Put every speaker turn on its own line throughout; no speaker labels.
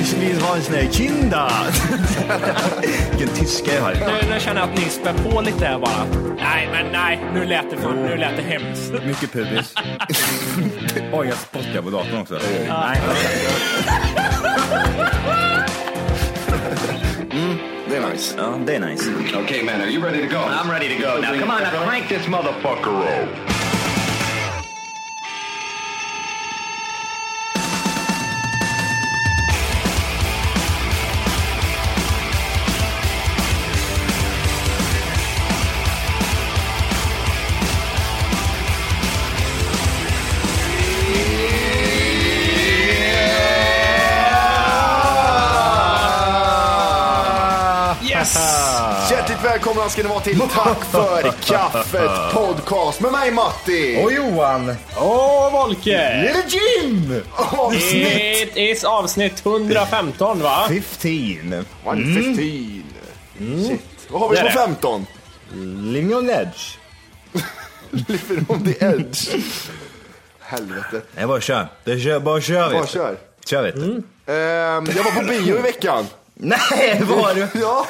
Ich vill ha en sån här kinda! Vilken tyska jag har.
Nu, nu känner jag att ni spär på lite här bara. Nej, men nej, nu lät det, för, nu lät det hemskt.
Mycket pubis. Oj, jag spottar på datorn också. Nej.
Det är nice.
Ja, det är nice.
okay, man, are you ready to go?
I'm ready to go now. Come on, now crank this motherfucker up.
Välkomna ska ni vara till Tack för kaffet podcast med mig Matti.
Och Johan!
Åh, Volke!
Little Jim!
Avsnitt
It is avsnitt 115, va?
15.
115. Shit. Vad har vi
Det
på
är det.
15?
Living on edge.
Living on the edge. Helvete.
Nej, bara kör. Det kör bara kör vi.
Bara kör.
Kör vet du.
Ehm, jag var på bio i veckan.
Nej, var du?
Ja.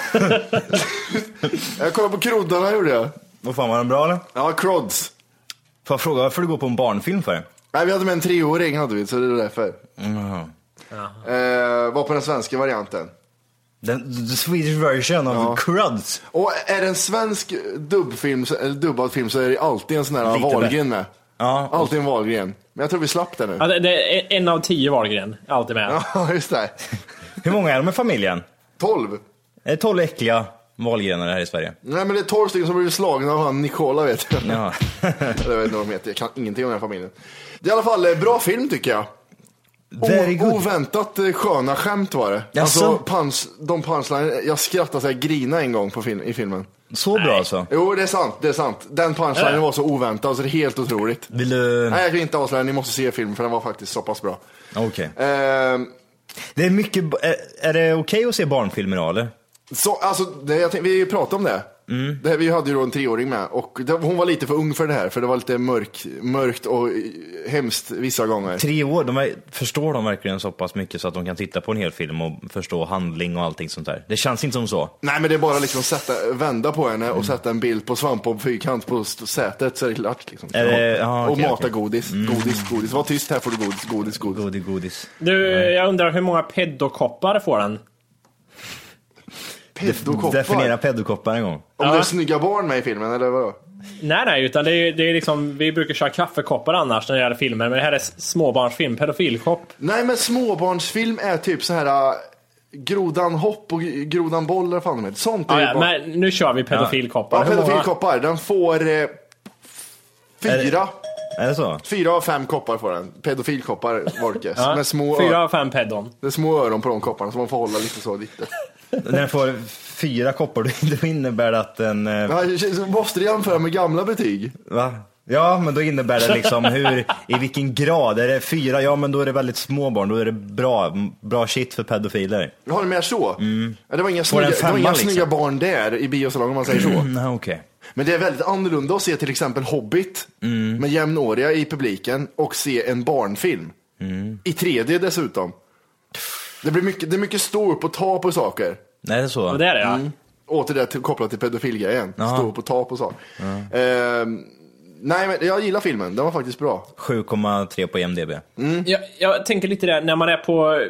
jag kollade på Kroddarna gjorde jag.
Vad fan var den bra eller?
Ja, Crods.
Får jag fråga varför du går på en barnfilm för?
Nej, vi hade med en treåring hade vi, så det är därför.
Jaha.
Eh, var på den svenska varianten.
Den the Swedish version av
Ja.
Cruds.
Och är det en svensk dubbfilm, så- eller dubbad film så är det alltid en sån här
Lite
Wahlgren med.
Ja.
Alltid en Wahlgren. Men jag tror vi slapp det nu.
Ja, det, det är en av tio Wahlgren, alltid med.
Ja, just det.
Hur många är de i familjen?
12.
Är det 12 äckliga Wahlgrenar här i Sverige?
Nej men det är 12 stycken som blivit slagna av han Nikola vet jag.
Ja.
jag vet inte vad de heter, jag kan ingenting om den här familjen. Det är i alla fall eh, bra film tycker jag.
Very
O-
good.
oväntat eh, sköna skämt var det.
Jaså?
Alltså punch, de punchline, jag skrattade så jag grina en gång på film, i filmen.
Så bra alltså?
Jo det är sant, det är sant. Den punchlinen var så oväntad så det är helt otroligt.
Vill du...
Nej jag kan inte avslöja, ni måste se filmen för den var faktiskt så pass bra.
Okej.
Ehm,
det är mycket... Är, är det okej okay att se barnfilmer då eller?
Så, alltså, det, jag tänkte, vi pratade om det det här, vi hade ju då en treåring med och det, hon var lite för ung för det här för det var lite mörk, mörkt och hemskt vissa gånger.
Tre år, de är, förstår de verkligen så pass mycket så att de kan titta på en hel film och förstå handling och allting sånt där? Det känns inte som så.
Nej men det är bara liksom sätta, vända på henne och sätta en bild på svampbob fyrkant på sätet så är det klart. Liksom.
Det-
Ja. och
okej,
mata
okej.
godis, godis, godis. Var tyst här får du godis, godis, godis.
Godis, godis.
Du, jag undrar hur många pedokoppar får den?
Pedokoppar.
Definiera pedokoppar en gång.
Om det är snygga barn med i filmen eller vadå?
Nej, nej, utan det är, det är liksom, vi brukar köra kaffekoppar annars när det gäller filmer, men det här är småbarnsfilm, pedofilkopp.
Nej men småbarnsfilm är typ så här äh, Grodan hopp och Grodan boll eller vad fan de heter. Sånt är
Ja,
ju
ja,
bara-
men nu kör vi pedofilkoppar.
Ja,
Hur
pedofilkoppar. Den får eh, fyra.
Är det så?
Fyra av fem koppar får den. Pedofilkoppar, Volkes.
Ja, Fyra av fem pedon.
det är små öron på de kopparna så man får hålla lite så lite.
När den får fyra koppar, då innebär det att den... eh,
så Måste du jämföra med gamla betyg?
Va? Ja, men då innebär det liksom hur, i vilken grad? Är det fyra? Ja, men då är det väldigt små barn. Då är det bra, bra shit för pedofiler.
Har det mer så. Ja, det var inga, snygga, det var inga
liksom.
snygga barn där i biosalongen om man säger så.
Nej, okej.
Men det är väldigt annorlunda att se till exempel Hobbit med jämnåriga i publiken och se en barnfilm. I 3D dessutom. Det, blir mycket, det är mycket stå upp och ta på saker.
Nej, det är så.
Och det är det ja.
Åter det till, kopplat till pedofilgrejen. Stå upp och ta på saker. Ehm, nej, men jag gillar filmen. Den var faktiskt bra.
7,3 på IMDB.
Jag, jag tänker lite där, när man är på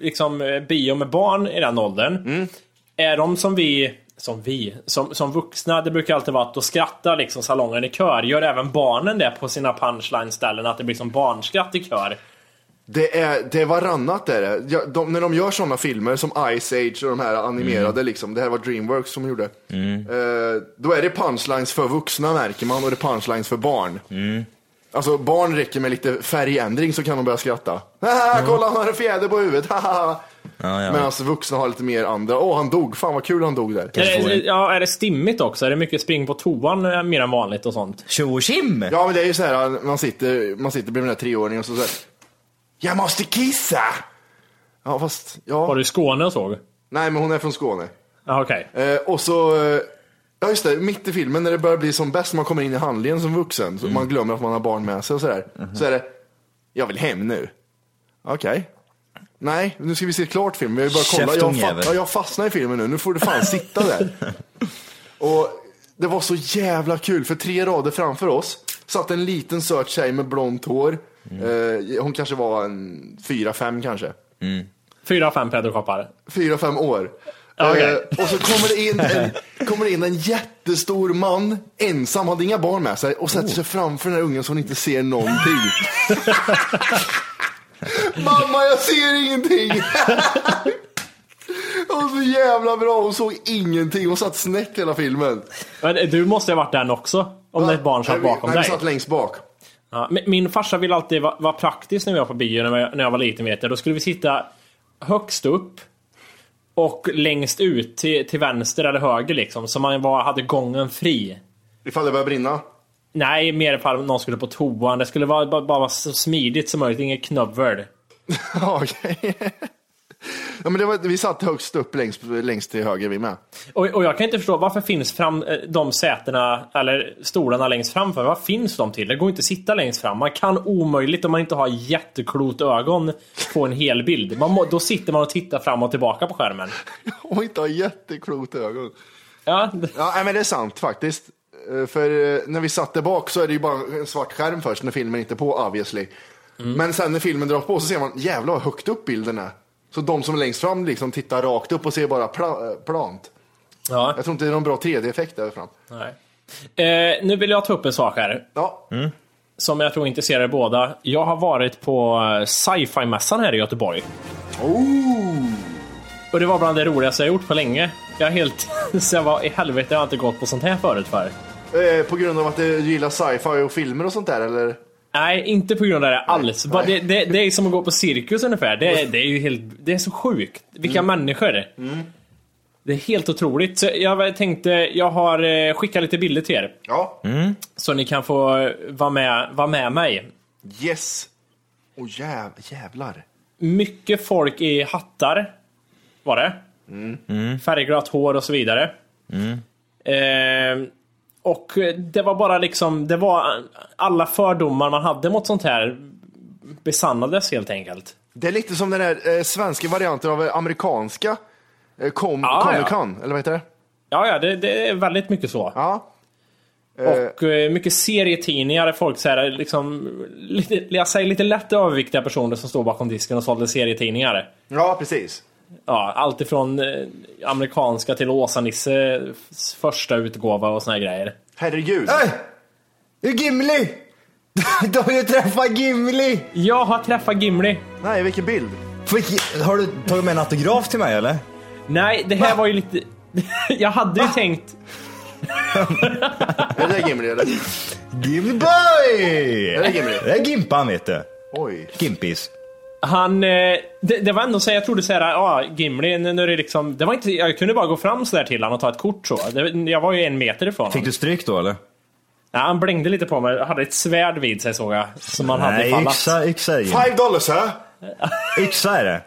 liksom, bio med barn i den åldern. Är de som vi, som vi, som, som vuxna, det brukar alltid vara att då skrattar liksom salongen i kör. Gör även barnen det på sina punchline-ställen? Att det blir som barnskratt i kör?
Det är, det är varannat är det. Ja, de, när de gör sådana filmer som Ice Age och de här animerade, liksom, det här var Dreamworks som gjorde. Eh, då är det punchlines för vuxna märker man och det är punchlines för barn. Alltså barn räcker med lite färgändring så kan de börja skratta. Haha, kolla han har en fjäder på huvudet, haha.
Ja, ja.
Men alltså vuxna har lite mer andra, åh han dog, fan vad kul han dog där.
Är det, ja, är det stimmigt också? Är det mycket spring på toan eh, mer än vanligt och sånt?
Tjo och tjim!
Ja men det är ju så här, man sitter, man sitter bredvid den här treåringen och så säger Jag måste kissa! Ja fast, ja.
Var du i Skåne och såg?
Nej men hon är från Skåne.
Ja, okej.
Eh, och så, eh, ja just det, mitt i filmen när det börjar bli som bäst, man kommer in i handlingen som vuxen, så man glömmer att man har barn med sig och sådär. Så är det, jag vill hem nu. Okej. Nej, nu ska vi se klart filmen. Vi har ju bara kolla. Jag, fa- ja, jag fastnar i filmen nu, nu får du fan sitta där. och det var så jävla kul, för tre rader framför oss satt en liten söt tjej med blont hår. Eh, hon kanske var en fyra, fem kanske.
Fyra, fem pedokoppar.
Fyra, fem år.
Okej.
Eh, och så kommer det, in en, kommer det in en jättestor man, ensam, hade inga barn med sig och sätter sig framför den här ungen så hon inte ser någonting. Mamma, jag ser ingenting! Och så jävla bra, hon såg ingenting, hon satt snett hela filmen.
Men du måste ha varit där också. Om det är ett barn satt
Nej,
bakom
nej,
dig.
vi satt längst bak.
Ja, min farsa ville alltid vara, vara praktisk när vi var på bio när jag, när jag var liten vet jag. Då skulle vi sitta högst upp och längst ut till, till vänster eller höger liksom. Så man var, hade gången fri.
Ifall det börjar brinna.
Nej, mer ifall någon skulle på toan. Det skulle vara, bara, bara vara så smidigt som möjligt, inget.
Ja, okej. Ja, men det var, vi satt högst upp längst, längst till höger vi med.
Och, och jag kan inte förstå, varför finns fram, eh, de sätena, eller stolarna längst fram för? Vad finns de till? Det går inte att sitta längst fram. Man kan omöjligt, om man inte har jätteklot ögon, få en hel bild. Man må, då sitter man och tittar fram och tillbaka på skärmen.
Och inte ha jätteklokt ögon.
Ja,
Ja, men det är sant faktiskt. Eh, För eh, när vi satt där bak så är det ju bara en svart skärm först när filmen inte är på obviously. Men sen när filmen drar på så ser man jävlar vad högt upp bilden är. Så de som är längst fram liksom tittar rakt upp och ser bara pla- eh, plant.
ja.
Jag tror inte det är någon bra 3D-effekt där fram.
Nej. Eh, nu vill jag ta upp en sak här.
Ja,
Som jag tror intresserar er båda. Jag har varit på eh, sci-fi-mässan här i Göteborg. Och det var bland det roligaste jag gjort på länge. Jag är helt... Så jag var i helvete, jag har inte gått på sånt här förut för.
eh, på grund av att du gillar sci-fi och filmer och sånt där eller?
Nej, inte på grund av det alls. Bara Det, det, det är som att gå på cirkus ungefär. Det, det är ju helt... Det är så sjukt. Vilka människor. Det är helt otroligt. Så jag tänkte, jag har eh, skickat lite bilder till er.
Ja.
Så ni kan få eh, vara med, vara med mig.
Yes. Åh jäv, jävlar.
Mycket folk i hattar. Var det. Färgglatt hår och så vidare. Eh, och det var bara liksom, det var alla fördomar man hade mot sånt här besannades helt enkelt.
Det är lite som den här eh, svenska varianten av eh, amerikanska eh, com-
Ah,
Comic
ja.
Con, eller vad heter det?
Ja, ja, det, det är väldigt mycket så.
Ja.
Och eh, mycket serietidningar, där folk så här, liksom, lite, jag säger lite lätt överviktiga personer som står bakom disken och sålde serietidningar.
Ja, precis.
Ja, allt ifrån eh, amerikanska till Åsa-Nisses första utgåva och såna här grejer.
Herregud.
Hej! Det är Gimli! Du har ju träffat Gimli!
Jag har träffat Gimli.
Nej, vilken bild.
Får- Har du tagit med en autograf till mig eller?
Nej, det här var ju lite... jag hade ju tänkt...
Är det Gimli eller?
Gimli boy!
Är det Gimli?
Det är Gimpan vet du.
Oj.
Gimpis.
Han, eh, det, det var ändå så jag trodde såhär, ja Gimli, när det liksom, det var inte, jag kunde bara gå fram sådär till honom och ta ett kort så. Det, jag var ju en meter ifrån
Fick du stryk då eller?
Ja, han blängde lite på mig, hade ett svärd vid sig såg jag. Som han hade
Nej, yxa, yxa är.
Five dollars huh?
Yxa är det.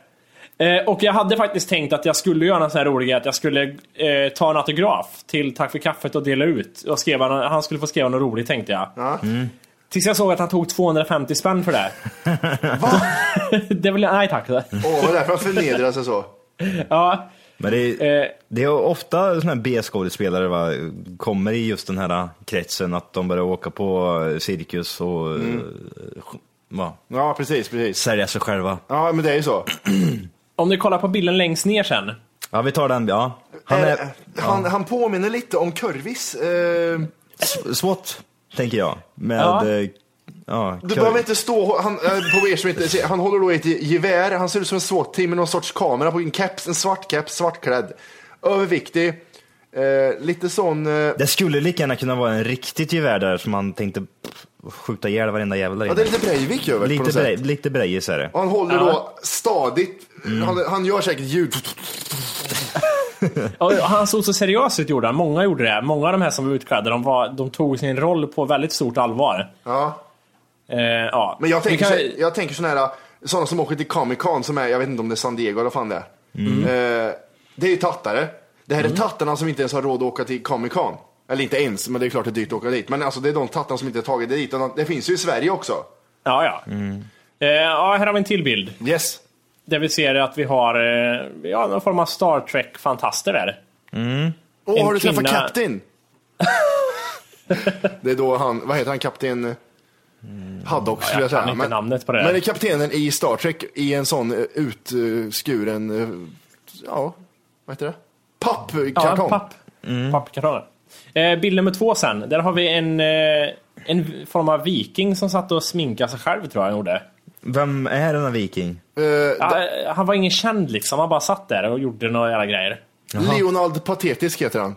Eh, och jag hade faktiskt tänkt att jag skulle göra en sån här rolig grej, att jag skulle eh, ta en autograf till Tack för kaffet och dela ut. Och skrev han, skulle få skriva något roligt tänkte jag.
Ja.
Tills jag såg att han tog 250 spänn för det. Va? det vill jag, nej tack.
Åh, är det därför han förnedrar sig så?
Ja,
Men det är,
eh,
det är ofta såna här B-skådespelare va, kommer i just den här kretsen att de börjar åka på cirkus och
Mm.
eh, va,
Ja, precis, precis.
sälja sig själva.
Ja, men det är ju så.
om ni kollar på bilden längst ner sen.
Ja, vi tar den. Ja. Han
Eh,
är
han, han påminner lite om Kurvis. Eh,
SWAT, tänker jag. Med,
Ja.
ja. ja
du behöver inte stå, han, eh, på er som inte ser, han håller då i ett gevär, han ser ut som en SWAT-team med någon sorts kamera på en keps, en svart keps, svartklädd. Överviktig. Eh, lite sån, eh,
Det skulle lika gärna kunna vara en riktigt gevär där som man tänkte skjuta ihjäl varenda jävel där
ja
inne.
det är lite Breivik över på
Lite,
något sätt.
brej, lite Breijis är det.
Och han håller
Ja.
då stadigt, han, han gör säkert ljud.
Han såg så seriös ut gjorde han. Många gjorde det. Många av de här som var utklädda, de, var, de tog sin roll på väldigt stort allvar.
Ja.
Eh, ja.
Men jag tänker,
kan-
jag tänker sådana här, sådana som åker till Comic Con som är, jag vet inte om det är San Diego eller vad fan det är. Eh, det är ju tattare. Det här är tattarna som inte ens har råd att åka till Comic Con. Eller inte ens, men det är klart det är dyrt att åka dit. Men alltså det är de tattarna som inte har tagit det dit. Det finns ju i Sverige också.
Ja, ja. Eh, ja, här har vi en till bild.
Yes.
Där vi ser att vi har eh, ja, någon form av Star Trek-fantaster där.
Åh,
En
har du träffat
kvinna-
Captain? det är då han, vad heter han, Kapten Haddock skulle jag
jag
säga.
inte namnet på det.
Men det är kaptenen i Star Trek i en sån eh, utskuren, eh, ja, vad heter det? Pappkartong.
Ja, papp. Pappkartonger. Eh, bild nummer två sen. Där har vi en, eh, en form av viking som satt och sminkade sig själv tror jag han gjorde.
Vem är denna viking?
Ja, eh, han var ingen känd liksom. Han bara satt där och gjorde några jävla grejer.
Leonard Patetisk heter han.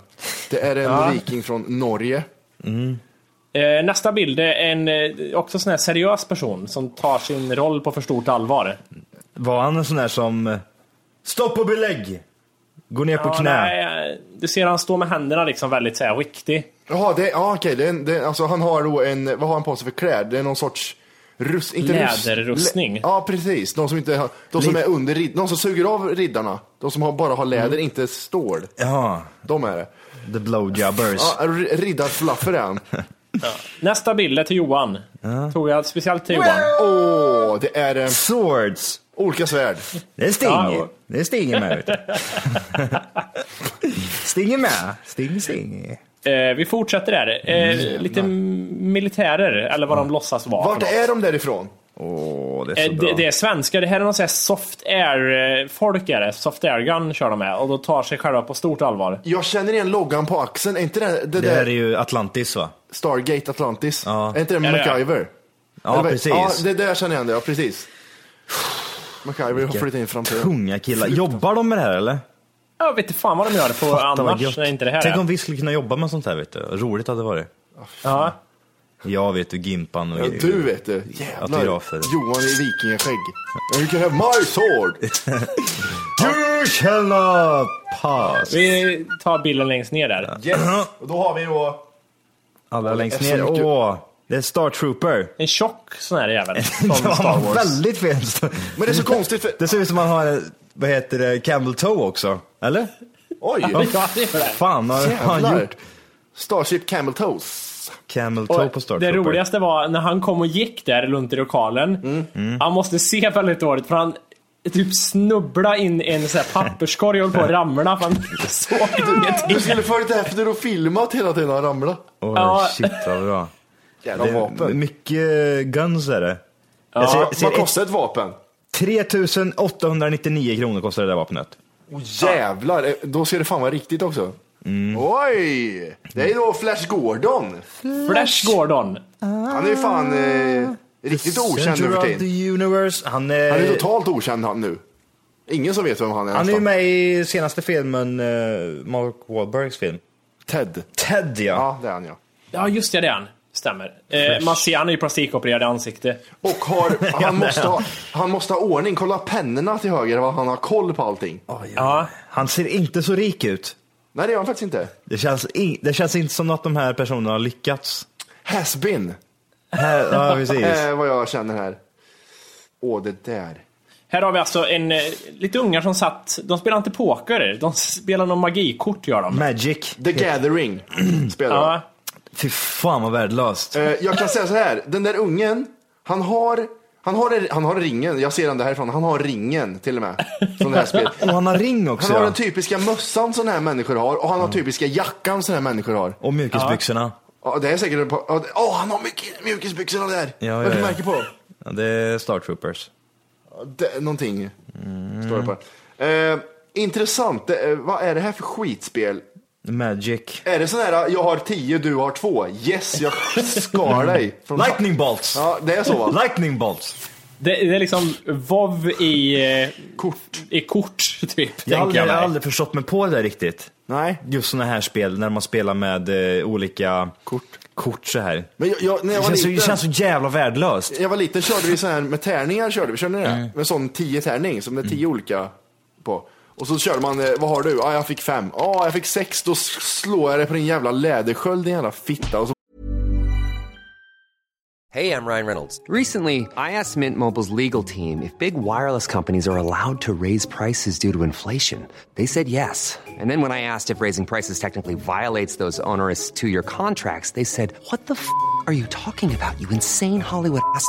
Det är en
Ja.
viking från Norge.
Eh, nästa bild är en eh, också sån här seriös person som tar sin roll på för stort allvar.
Var han en sån där som eh, Stopp och belägg! Går ner på
Ja,
knä.
nej, du ser han stå med händerna liksom väldigt så här riktig.
Jaha, det, ja, okej. Det är en, det, är- alltså, han har då en, vad har han på sig för kläder? Det är någon sorts rust, inte rust-
Läderrustning.
lä- Ja, precis. De som, inte har, de som är under rid, de som suger av riddarna. De som har, bara har läder,
Mm.
inte stål.
Ja,
De är det.
the blowjobbers.
Ja, riddarfluffer är han.
Nästa bild är till Johan. Tog jag speciellt till Johan.
Åh, det är eh,
Swords!
olika svärd.
Det stinger.
Ja, och-
Det stinger med. vet du. stinger med. Sting, sting.
Eh, vi fortsätter där. Eh, lite militärer, eller vad de låtsas vara.
Vart är de därifrån?
Åh, det är så
Eh,
bra.
det, det är svenska. Det här är någon sån här soft air-folk är det. Soft air gun kör de med. Och då tar sig själva på stort allvar.
Jag känner igen loggan på axeln. Är inte det det,
Det här är
där
ju Atlantis va?
Stargate Atlantis?
Ja.
Är inte det
Är det?
MacGyver?
Ja,
Eller vad-
precis.
Ja, det där känner jag igen det, ja precis. MacGyver har flyttat in i framtiden.
Tunga killar. Jobbar de med det här eller?
Jag vet inte fan vad de gör på
Fatta vad
annars
gött.
när inte det här
Tänk
är.
om vi skulle kunna jobba med sånt här vet du. Roligt hade det varit.
Ja.
Jag vet du, Gimpan och
Ja, du vet det. Jävlar.
Autografer.
Johan i vikingaskägg. You can have my sword!
You shall not pass.
Vi tar bilden längst ner där.
Yes! Och då har vi då...
Allra längst
Det är så
ner. Åh, det är Star Trooper.
En tjock sån här jävel.
Det
Star
var
Wars.
väldigt fel.
Men det är så konstigt för...
Det ser ut som man har, en, vad heter det, Camel Toe också. Eller?
Oj!
Ja, det gör det.
Fan, har han gjort
Starship Camel Toes.
Camel Toe på
Och
Star
det roligaste var när han kom och gick där runt i lokalen. Han måste se väldigt dåligt för han typ snubbla in i en sån här papperskorg och höll på att ramla för han såg ingenting.
Du skulle följt efter och filmat hela tiden han ramlade.
Åh,
Ja.
shit vad bra.
Jävla
Det är
vapen.
mycket guns är det.
Ja,
ser, ser
Vad kostar ett vapen?
3899 kronor kostar det där vapnet.
Oh, jävlar, Eh, då ser det fan vara riktigt också.
Mm.
Oj! Det är då Flash Gordon.
Flash Gordon.
Han är ju fan eh, riktigt okänd nu för tiden.
universe. Han är,
Han är totalt okänd han nu. Ingen som vet vem han är
han är ju med i senaste filmen, uh, Mark Wahlbergs film.
Ted.
Ted ja.
Ja, det är han ja.
Ja, just det, det är han. Stämmer. Eh, han är ju plastikopererad i ansiktet.
Och har, han, måste ha, han måste ha ordning. Kolla pennorna till höger, vad han har koll på allting.
Ja.
Han ser inte så rik ut.
Nej, det gör han faktiskt inte.
Det känns, i, det känns inte som att de här personerna har lyckats.
Has-been,
Här, ja, precis.
eh, vad jag känner här. Åh, det där.
Här har vi alltså en, eh, lite ungar som satt, de spelar inte poker, de spelar någon magikort gör de.
Magic.
The Gathering spelar de.
Ja,
Fy fan vad värdelöst.
Eh, jag kan säga så här, den där ungen, han har, han har, han har ringen, jag ser den därifrån, han har ringen till och med. Från det här spelet.
Och han har ring också.
Han har
ja.
den typiska mössan som här människor har och han har typiska jackan som här människor har.
Och mjukisbyxorna.
Ja, det är säkert Åh, han har mycket mjukisbyxorna där!
Ja,
Vad är det
ja, ja.
märke på?
Ja, det är Star Troopers.
Det, någonting står det på. Eh, intressant, det, eh, vad är det här för skitspel?
Magic.
Är det sån här, jag har tio, du har två. Yes, jag skar dig. Från
Lightning bolts!
Ja, det är så va?
Lightning bolts!
det, det är liksom VOV i eh,
Kort.
i kort, typ.
Jag har, aldrig,
jag
jag har aldrig förstått mig på det riktigt.
Nej.
Just såna här spel när man spelar med eh, olika
Kort.
kort så här.
Men jag, jag, när jag
Det
var
känns, så, det
liten,
känns så jävla värdelöst.
jag var liten körde vi så här med tärningar, körde vi, körde ni det? Med sån tio tärning, som det är tio olika på. Och så körde man, eh, vad har du? Ja, jag fick fem. Ja, jag fick sex, då slår jag det på din jävla lädersköld, din jävla fitta. Och så
Hey, I'm Ryan Reynolds. Recently, I asked Mint Mobile's legal team if big wireless companies are allowed to raise prices due to inflation. They said yes. And then when I asked if raising prices technically violates those onerous two year contracts, they said, What the f are you talking about, you insane Hollywood ass?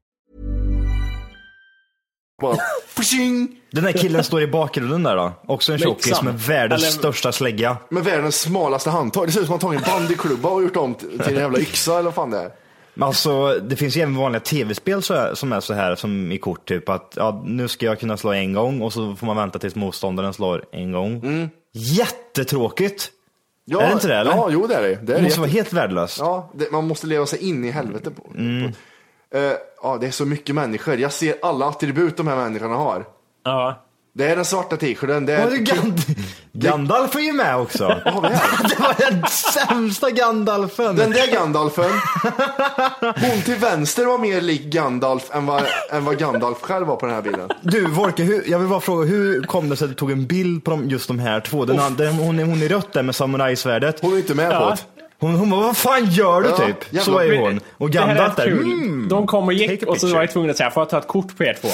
Bara,
Den där killen står i bakgrunden där då. Också en tjockis med världens
Eller-
största slägga.
med världens smalaste handtag. Det ser ut som att man tagit en bandyklubba och gjort om till en jävla yxa eller vad fan det är.
Men alltså, det finns ju även vanliga tv-spel som är så här som i kort, typ att ja, nu ska jag kunna slå en gång och så får man vänta tills motståndaren slår en gång. Jättetråkigt!
Ja,
Är det inte det, eller?
Ja, jo det är det. Det, är
måste vara helt värdelöst.
Ja, det, man måste leva sig in i helvetet. På,
Mm.
på. Eh, ja, det är så mycket människor. Jag ser alla attribut de här människorna har.
Ja.
Det är den svarta t-shirten, det
Var det
är...
Gand Gandalf är ju med också.
Vad har vi här?
det var den sämsta Gandalfen.
Den där Gandalfen, hon till vänster var mer lik Gandalf än vad, än vad Gandalf själv var på den här bilden.
Du Volke, hur, jag vill bara fråga, hur kom det sig att du tog en bild på de, just de här två? Den andra, hon, är, hon är rött där med samurajsvärdet.
Hon är inte med på
Ja.
det.
Hon, hon bara, vad fan gör du
Ja,
typ? Så är hon. Och
Det här är
Gandalf där, mm.
De kom och gick och så var jag tvungen att säga, får jag ta ett kort på er två?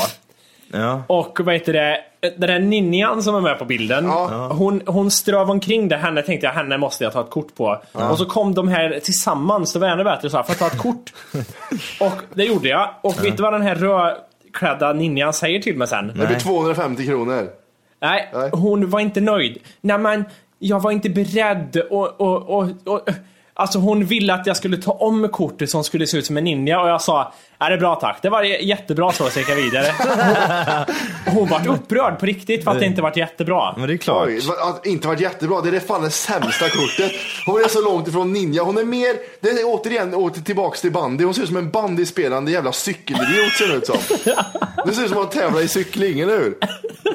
Ja.
Och vad heter det, den där ninjan som är med på bilden,
Ja.
hon, hon ströv omkring där, henne tänkte jag, henne måste jag ta ett kort på. Och så kom de här tillsammans, det var ännu bättre, så här, får jag ta ett kort? och det gjorde jag. Och vet du vad den här rödklädda ninjan säger till mig sen?
Det blir 250 kronor.
Nej,
Nej.
hon var inte nöjd. Nej men, jag var inte beredd och, och, och, och Alltså hon ville att jag skulle ta om kortet som skulle se ut som en ninja och jag sa är det är bra tack, det var jättebra så, så gick jag vidare. Hon, hon var upprörd på riktigt för att det inte varit jättebra.
Men det är klart.
Oj, det att inte varit jättebra. Det är fan det sämsta kortet. Hon är så långt ifrån ninja. Hon är mer, det är återigen åter tillbaks till bandy. Hon ser ut som en bandyspelande jävla cykelidiot ser hon ut som. Det ser ut som att hon tävlar i cykling, eller hur?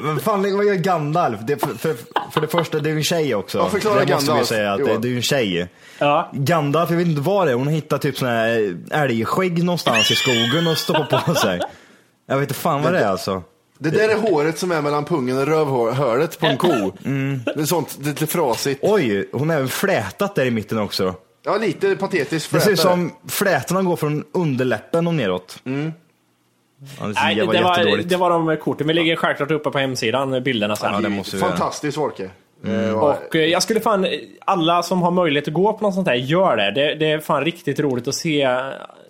Men fan, vad gör Gandalf? Det, för, för, för det första, det är ju en tjej också.
Ja, förklara
det måste vi
Gandalf,
säga, att det, det är ju en tjej.
Ja.
Gandalf, jag vet inte vad det är. Hon har hittat typ sån här älgskägg någonstans i skogen och stoppat på sig. Jag vet inte fan vad det är alltså.
Det där är håret som är mellan pungen och rövhålet på en ko. Det är sånt, det är lite frasigt.
Oj, hon har även flätat där i mitten också.
Ja, lite patetiskt
Det ser ut
flätare.
som flätorna går från underläppen och neråt. Mm. Ja, det,
Nej,
det var
det, var,
jättedåligt.
det var de korten. Vi ligger självklart uppe på hemsidan, bilderna sen.
Ja, det måste vi.
Fantastiskt Wolke. Eh,
Och eh, jag skulle fan, alla som har möjlighet att gå på något sånt här, gör det. Det, det är fan riktigt roligt att se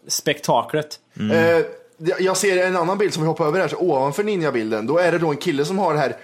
spektaklet.
Eh, jag- ser en annan bild som vi hoppar över här, så ovanför ninjabilden, då är det då en kille som har det här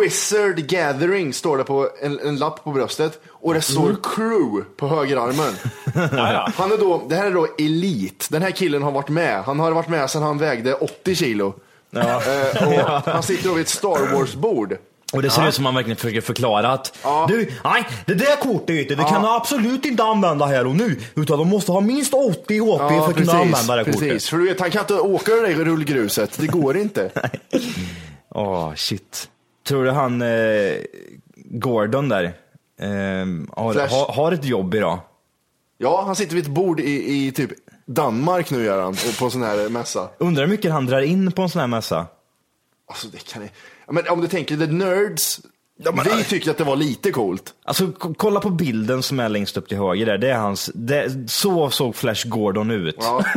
Wizard Gathering, står det på en, en lapp på bröstet. Och det står Crew på högerarmen. Han är då, det här är då Elite. Den här killen har varit med. Han har varit med sedan han vägde 80 kilo.
Ja.
Eh, och han sitter då vid ett Star Wars-bord.
Och det ser ut som man verkligen försöker förklara att
Ja.
du, nej, det där kortet du, det kan du absolut inte använda här och nu. Utan de måste ha minst 80 HP för att kunna använda det kortet.
precis. För du vet, han kan inte åka det där rullgruset. Det går inte.
Åh, shit. Tror du han eh, Gordon där eh, har, har, har ett jobb idag?
Ja, han sitter vid ett bord i, i typ Danmark nu gör han, på sån här mässa.
Undrar hur mycket han drar in på en sån här mässa?
Alltså det kan jag... Ja, Men om du tänker the nerds, vi tyckte att det var lite coolt.
Alltså kolla på bilden som är längst upp till höger där, det är hans, det, så såg Flash Gordon ut.
Ja.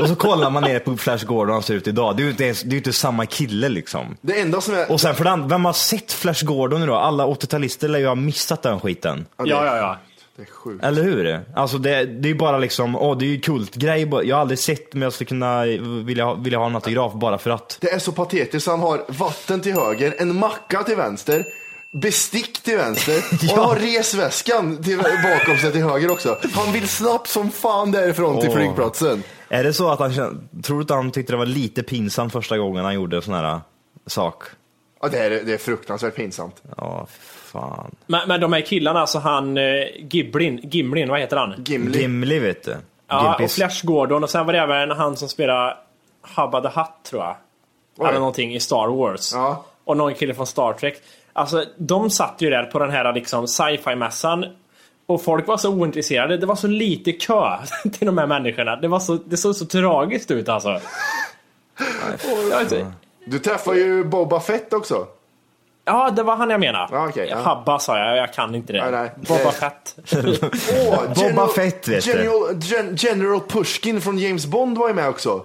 Och så kollar man ner på Flash Gordon han ser ut idag, det är ju inte, det är inte samma kille liksom.
Det enda som är...
Och sen för andra, vem har sett Flash Gordon idag? Alla 80-talister lär ju ha missat den skiten.
Ja,
Ja, ja, ja.
Det är sjukt.
Eller hur? Alltså det, det är bara liksom, åh det är ju kultgrej. Jag har aldrig sett men jag skulle kunna vilja, ha- vilja ha en autograf bara för att.
Det är så patetiskt. Han har vatten till höger, en macka till vänster, bestick till vänster och han har resväskan till, bakom sig till höger också. Han vill snabbt som fan därifrån till
Åh.
flygplatsen.
Är det så att han tror du att han tyckte det var lite pinsamt första gången han gjorde sån här sak?
Ja, det, är, det är fruktansvärt pinsamt.
Ja, fan.
Men, men de här killarna, alltså han eh, Giblin, Gimlin, vad heter han?
Gimli.
Gimli vet du.
Ja, och
Gimpis.
Flash Gordon och sen var det även han som spelar Habba the Hutt tror jag. Eller någonting i Star Wars.
Ja.
Och någon kille från Star Trek. Alltså de satt ju där på den här liksom sci-fi-mässan. Och folk var så ointresserade. Det var så lite kö till de här människorna. Det, var så, det såg så tragiskt ut alltså.
Du träffar ju Boba Fett också.
Ja, det var han jag menade.
Ja, okej, ja.
Habba sa jag, jag kan inte det.
Nej, nej.
Boba
Det-
Fett.
Åh,
Boba Fett, vet du.
General, Gen, General Pushkin från James Bond var ju med också.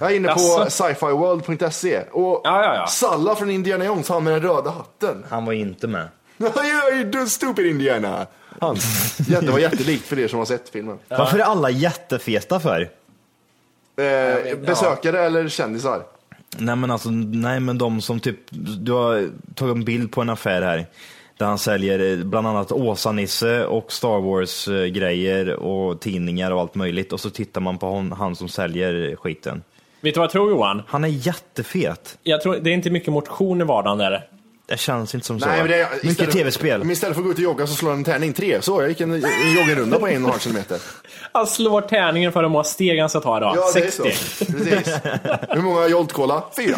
Jag är inne på scifiworld.se. Och
Ja, ja, ja.
Salla från Indiana Jones, han med den röda hatten.
Han var inte med.
You stupid Indiana. Han. Det var jättelikt för er som har sett filmen.
Varför är alla jättefeta för?
Eh, besökare eller kändisar?
Nej men alltså, nej men de som typ, du har tagit en bild på en affär här. Där han säljer eh, bland annat Åsa-Nisse och Star Wars-grejer och tidningar och allt möjligt. Och så tittar man på hon, han som säljer skiten.
Vet du vad jag tror Johan?
Han är jättefet.
Jag tror det är inte mycket motion i vardagen där.
Det känns inte som så.
Nej, men det är,
Mycket
istället-
tv-spel.
Men istället för att gå ut och jogga så slår han en tärning tre. Så, jag gick en, en joggingrunda på en och en halv kilometer.
Han slår tärningen för hur många steg han ska ta idag.
Ja, det är
60.
så. Precis. Hur många Jolt Cola? Fyra.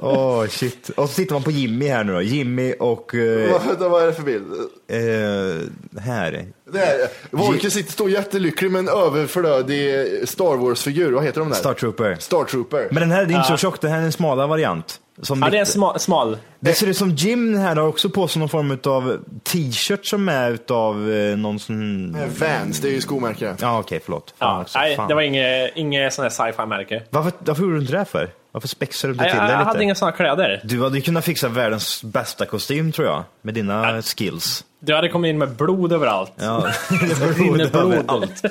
Åh shit. Och så tittar man på Jimmy här nu då. Jimmy och... eh,
Vad, vad är det för bild?
eh, här.
Det här, Wolke sitter står jättelycklig med en överflödig Star Wars-figur. Vad heter de där?
Star Trooper.
Star Trooper.
Men den här är inte så tjock, den här är en smalare variant. Som
Ja, det är smal. smal.
Det ser ut som Jim här har också på sig någon form av t-shirt som är utav eh, någon sån...
Vans, det är ju skomärke.
Ja okej, förlåt. Fan
Ja,
också,
nej,
fan.
det var inget, inget sån här sci-fi-märke.
varför, varför gjorde du inte det för? Varför spexar du inte
Nej,
till
Jag,
det
jag
lite?
hade inga såna kläder.
Du hade ju kunnat fixa världens bästa kostym tror jag, med dina skills.
Du hade kommit in med blod överallt.
Ja,
rinner blod.
överallt.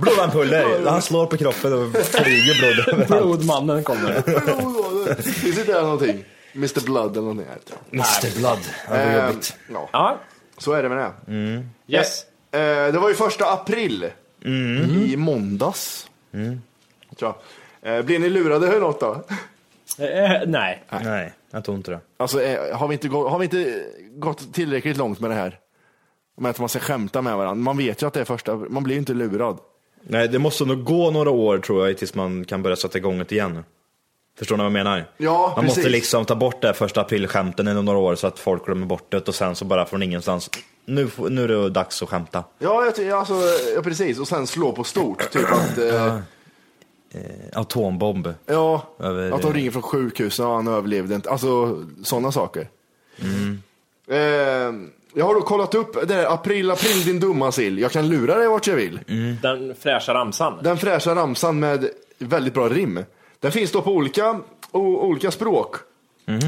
Blodampuller, han slår på kroppen och flyger blod överallt.
Blodmannen kommer.
Finns inte där någonting? Mr Blood eller någonting?
Mr Blood, ja, vad
Ehm,
jobbigt.
ja,
Ja,
så är det med det.
yes.
Eh, det var ju första april. I måndags. Tror jag. Eh, blir ni lurade hur något då?
Eh, nej.
Nej, jag tror inte det.
Alltså, eh, har, vi inte gå, har vi inte gått tillräckligt långt med det här? Med att man ska skämta med varandra. Man vet ju att det är första, man blir ju inte lurad.
Nej, det måste nog gå några år tror jag tills man kan börja sätta igång det igen. Förstår ni vad jag menar?
Ja,
man måste
precis.
liksom ta bort det här första aprilskämten i några år så att folk glömmer bort det och sen så bara från ingenstans, nu, nu är det dags att skämta.
Ja, jag, ty- alltså, ja, precis. Och sen slå på stort. Typ att, eh,
Atombomb.
ja,
Över-
att de ringer från sjukhuset och han överlevde inte. Alltså sådana saker.
Mm.
Eh, jag har då kollat upp det där april, april din dumma sill. Jag kan lura dig vart jag vill.
Den fräscha ramsan.
Den fräscha ramsan med väldigt bra rim. Den finns då på olika, o, olika språk.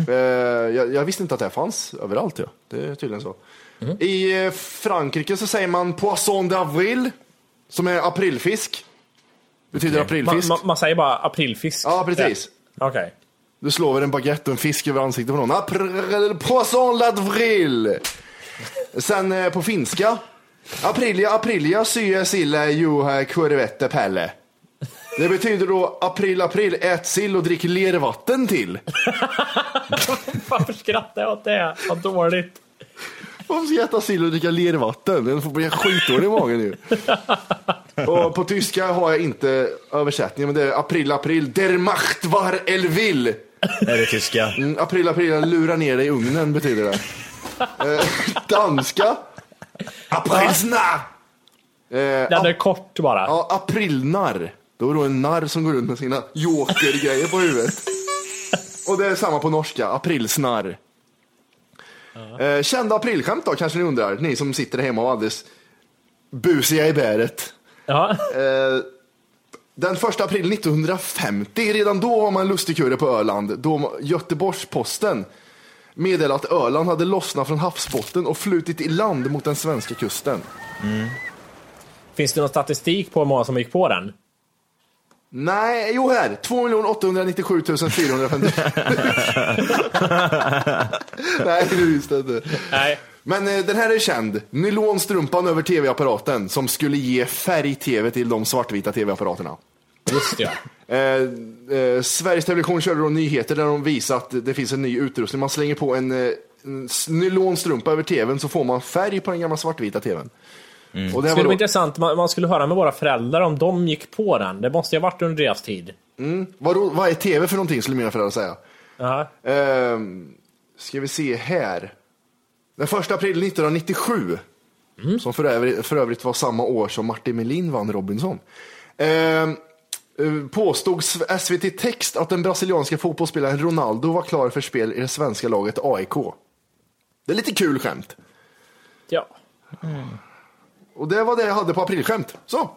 Eh, jag, jag visste inte att det här fanns överallt. Ja. Det är tydligen så. I eh, Frankrike så säger man poisson d'avril, som är aprilfisk. Betyder
Man,
aprilfisk.
man, man säger bara aprilfisk.
Ja, precis.
Ja. Okej.
Du slår väl en baguette och en fisk över ansiktet på någon. April, poisson d'avril. Sen eh, på finska. Aprilia, aprilia, sye, sille, juha, kurvette, pelle. Det betyder då april, april, ät sill och drick lervatten till.
Varför skrattar jag åt det? Vad dåligt.
Varför ska jag äta sill och dricka lervatten? Den får bli skitdålig i magen ju. Och på tyska har jag inte översättningen, men det är april, april, der macht war el will.
Är det tyska?
Mm, april, april, lura ner dig i ugnen betyder det. Eh, danska. Aprilsna. Eh,
Den är kort bara.
ja, aprilnarr. Då är det en narr som går runt med sina jokergrejer på huvudet. Och det är samma på norska, aprilsnarr. Eh, kända aprilskämt då, kanske ni undrar, ni som sitter hemma och alldeles busiga i bäret.
Ja.
Eh, den första april 1950, redan då var man lustigkurre på Öland, då Göteborgs-Posten meddelade att Öland hade lossnat från havsbotten och flutit i land mot den svenska kusten.
Finns det någon statistik på hur många som gick på den?
Nej, jo här, 2 897 450. Nej, det visste jag inte.
Nej.
Men eh, den här är känd. Nylonstrumpan över tv-apparaten som skulle ge färg-tv till de svartvita tv-apparaterna.
Just det.
Eh, eh, Sveriges Television körde då nyheter där de visade att det finns en ny utrustning. Man slänger på en, eh, en nylonstrumpa över tvn så får man färg på den gamla svartvita tvn. Och det här
skulle
var
vara
då,
intressant, man, man skulle höra med våra föräldrar om de gick på den. Det måste ju ha varit under deras tid.
vadå, vad är tv för någonting skulle mina föräldrar säga.
Ja.
Ehm, ska vi se här. Den 1 april 1997, som för övrigt, för övrigt var samma år som Martin Melin vann Robinson, ehm, eh, påstod SVT Text att den brasilianska fotbollsspelaren Ronaldo var klar för spel i det svenska laget AIK. Det är lite kul skämt.
ja.
Och det var det jag hade på aprilskämt. Så.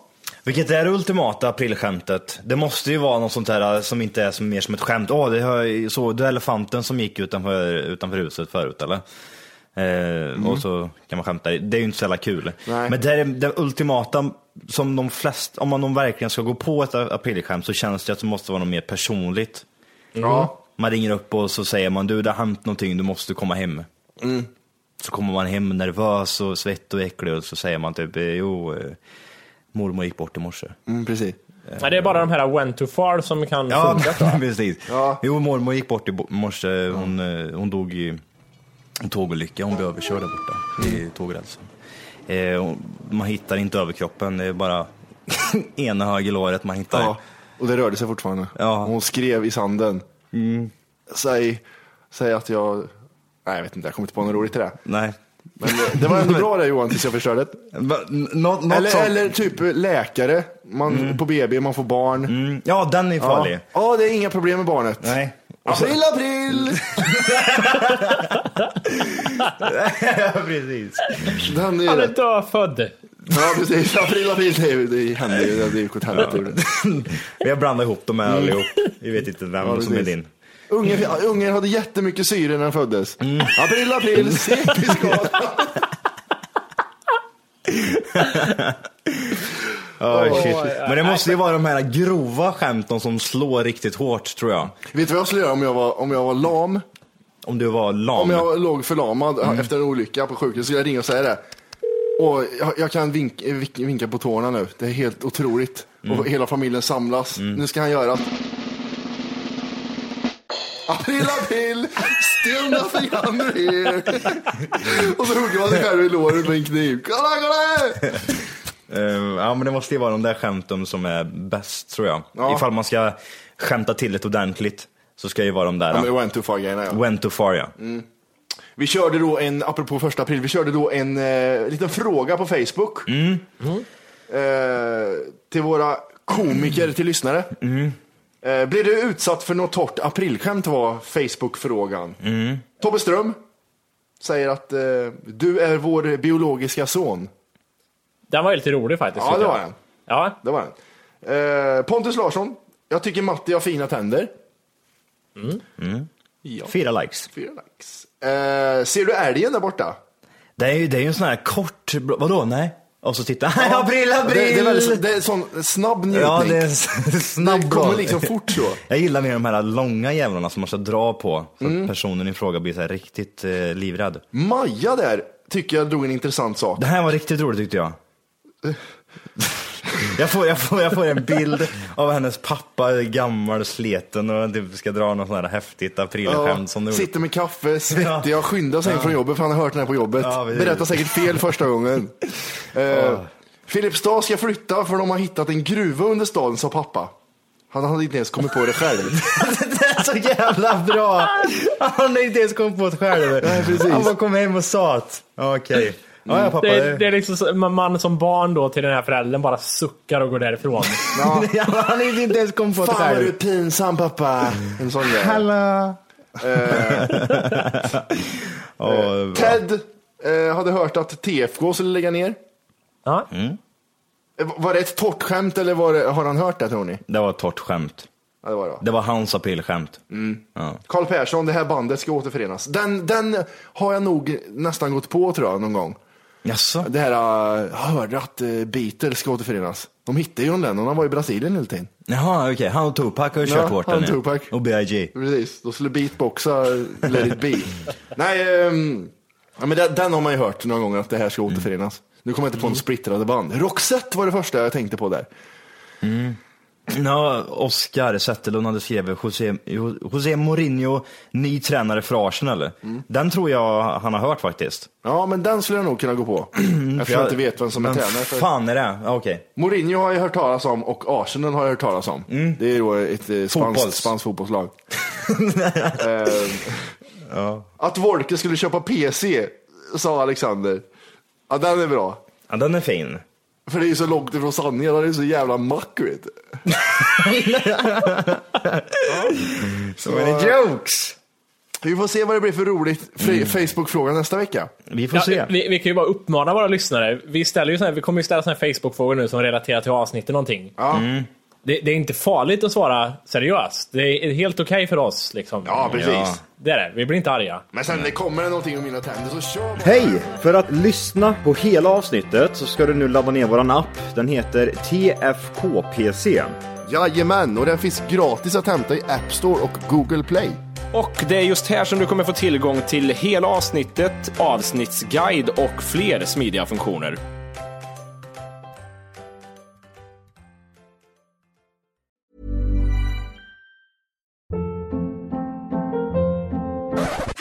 Vilket är det ultimata aprilskämtet? Det måste ju vara något sånt här som inte är som, mer som ett skämt. Åh, det så det är elefanten som gick utanför, utanför huset förut eller? Eh, Och så kan man skämta. Det är ju inte så jävla kul.
Nej.
Men det är det ultimata som de flesta, om man de verkligen ska gå på ett aprilskämt så känns det att det måste vara något mer personligt.
Ja.
Man ringer upp och så säger man du det har hänt någonting, du måste komma hem. Så kommer man hem nervös och svett och äcklig och så säger man typ jo, eh, mormor gick bort i morse.
Mm, precis.
Nej, det är bara de här went too far som kan
Ja,
funka jag.
precis.
Ja.
Jo, mormor gick bort i morse. Hon, eh, hon dog i en tågolycka. Hon blev överkörd där borta i tågrälsen. Eh, man hittar inte överkroppen, det är bara ena höger låret man hittar.
Ja. Och det rörde sig fortfarande.
Ja.
Hon skrev i sanden. Säg, säg att jag... Nej, jag vet inte, jag kommer inte på något roligt till det.
Nej.
Men det, det var ändå bra det Johan, tills jag förstörde det.
Va- n- Något, något
Eller,
sånt.
eller typ läkare, man, på BB, man får barn.
Mm, Ja, den är
Ja.
farlig.
ja, det är inga problem med barnet.
Nej.
April, april!
ja, precis.
Den är
Han är
det.
dödfödd.
Ja, precis. April, april, det, det händer ju. Det gick åt helvete.
Vi har blandat ihop dem här allihop. Vi vet inte vem
Ja,
som är
precis.
din.
Ungen, ungen hade jättemycket syre när den föddes. April, april, CP-skada.
Oh, shit. Men det måste ju vara de här grova skämten som slår riktigt hårt tror jag.
Vet du vad jag skulle göra om jag var, om jag var lam?
Om du var lam.
Om jag låg förlamad efter en olycka på sjukhuset skulle jag ringa och säga det. Och jag, jag kan vink, vink, vinka på tårna nu. Det är helt otroligt. Och hela familjen samlas. Nu ska han göra April, april, still nothing under here. och så hugger man sig själv i låret med en kniv. Kolla, kolla!
Eh, ja men det måste ju vara de där skämten som är bäst tror jag.
Ja.
Ifall man ska skämta till det ordentligt så ska det ju vara de där.
Ja, men went too far grejerna ja.
Went too far ja.
Vi körde då en, apropå första april, vi körde då en eh, liten fråga på Facebook. Eh, till våra komiker, till lyssnare. Eh, blir du utsatt för något torrt aprilskämt var Facebook-frågan. Tobbe Ström säger att eh, du är vår biologiska son.
Den var ju lite rolig faktiskt.
Ja, det var den.
Ja,
Det var den. Eh, Pontus Larsson, jag tycker Matti har fina tänder. Ja,
Fyra likes.
fyra likes. Eh, ser du älgen där borta?
Det är ju, det är ju en sån här kort, vadå nej? Och så tittar han, april,
Det,
april!
det är väldigt, det är sån snabb njutning.
Ja, det är snabb
Det kommer liksom fort så.
Jag gillar mer de här långa jävlarna som man ska dra på. Så
Mm.
att personen i fråga blir så här riktigt eh, livrädd.
Maja där tycker jag drog en intressant sak.
Det här var riktigt roligt tyckte jag. Jag får, jag, får, jag får en bild av hennes pappa, gammal, sleten och typ ska dra något sånt här häftigt aprilskämt som du
sitter med kaffe, svettig, jag skyndar sig
Ja.
från jobbet för han har hört den här på jobbet.
Ja.
Berättar säkert fel första gången. uh, Filipstad ska flytta för de har hittat en gruva under staden, sa pappa. Han hade inte ens kommit på det själv.
Det är så jävla bra! Han har inte ens kommit på det själv.
Nej, precis.
Han bara kom hem och sa att, ja, okej. Ja, ja, pappa.
Det, det är liksom så, man som barn då till den här föräldern bara suckar och går därifrån.
Ja.
Ja, han har inte ens kommit på det
Fan vad du är pinsam pappa. En sån grej.
Hallå!
Eh, Ted eh, hade hört att TFK skulle lägga ner.
Ja.
Eh, Var det ett torrt skämt eller var det, har han hört det tror ni?
Det var ett torrt skämt.
Ja, det var det.
Det var hans aprilskämt. Ja.
Karl Persson, det här bandet ska återförenas. Den, den har jag nog nästan gått på tror jag någon gång.
Jaså?
Det här, uh, jag hörde att uh, Beatles ska återförenas. De hittade John Lennon, han var i Brasilien hela tiden.
Jaha, okej. Han och Tupac har ju
Ja,
kört hårt
han
den,
och Tupac.
Och B.I.G.
Precis, då skulle beatboxa Let it be. Nej, ja, men den, den har man ju hört några gånger att det här ska återförenas. Nu kommer jag inte på en splittrade band. Roxette var det första jag tänkte på där.
Ja, Oscar Zetterlund hade skrivit José, José Mourinho, ny tränare för Arsenal. Den tror jag han har hört faktiskt.
Ja, men den skulle jag nog kunna gå på. Eftersom jag inte vet vem som är
Men
tränare. För...
fan är det? Ja, Okej.
Mourinho har jag hört talas om och Arsenal har jag hört talas om. Det är då ett eh, spanskt, spanskt fotbollslag. Eh, Att Wolke skulle köpa PC, sa Alexander. Ja, den är bra.
Ja, den är fin.
För det är ju så långt ifrån sanningen, han är så jävla mack vet du.
Så many jokes!
Vi får se vad det blir för roligt fri- Facebook-fråga nästa vecka.
Vi får
Ja,
se.
vi, vi kan ju bara uppmana våra lyssnare. Vi, ställer ju såna här, vi kommer ju ställa såna här Facebook-frågor nu som relaterar till avsnittet någonting.
Ja,
Det, det är inte farligt att svara seriöst. Det är helt okej för oss. Liksom.
ja precis.
Ja.
Det är det. Vi blir inte arga.
Men sen det kommer det någonting om mina tänder så kör bara.
Hej! För att lyssna på hela avsnittet så ska du nu ladda ner våran app. Den heter TFKPC.
Jajamän, och den finns gratis att hämta i App Store och Google Play.
Och det är just här som du kommer få tillgång till hela avsnittet, avsnittsguide och fler smidiga funktioner.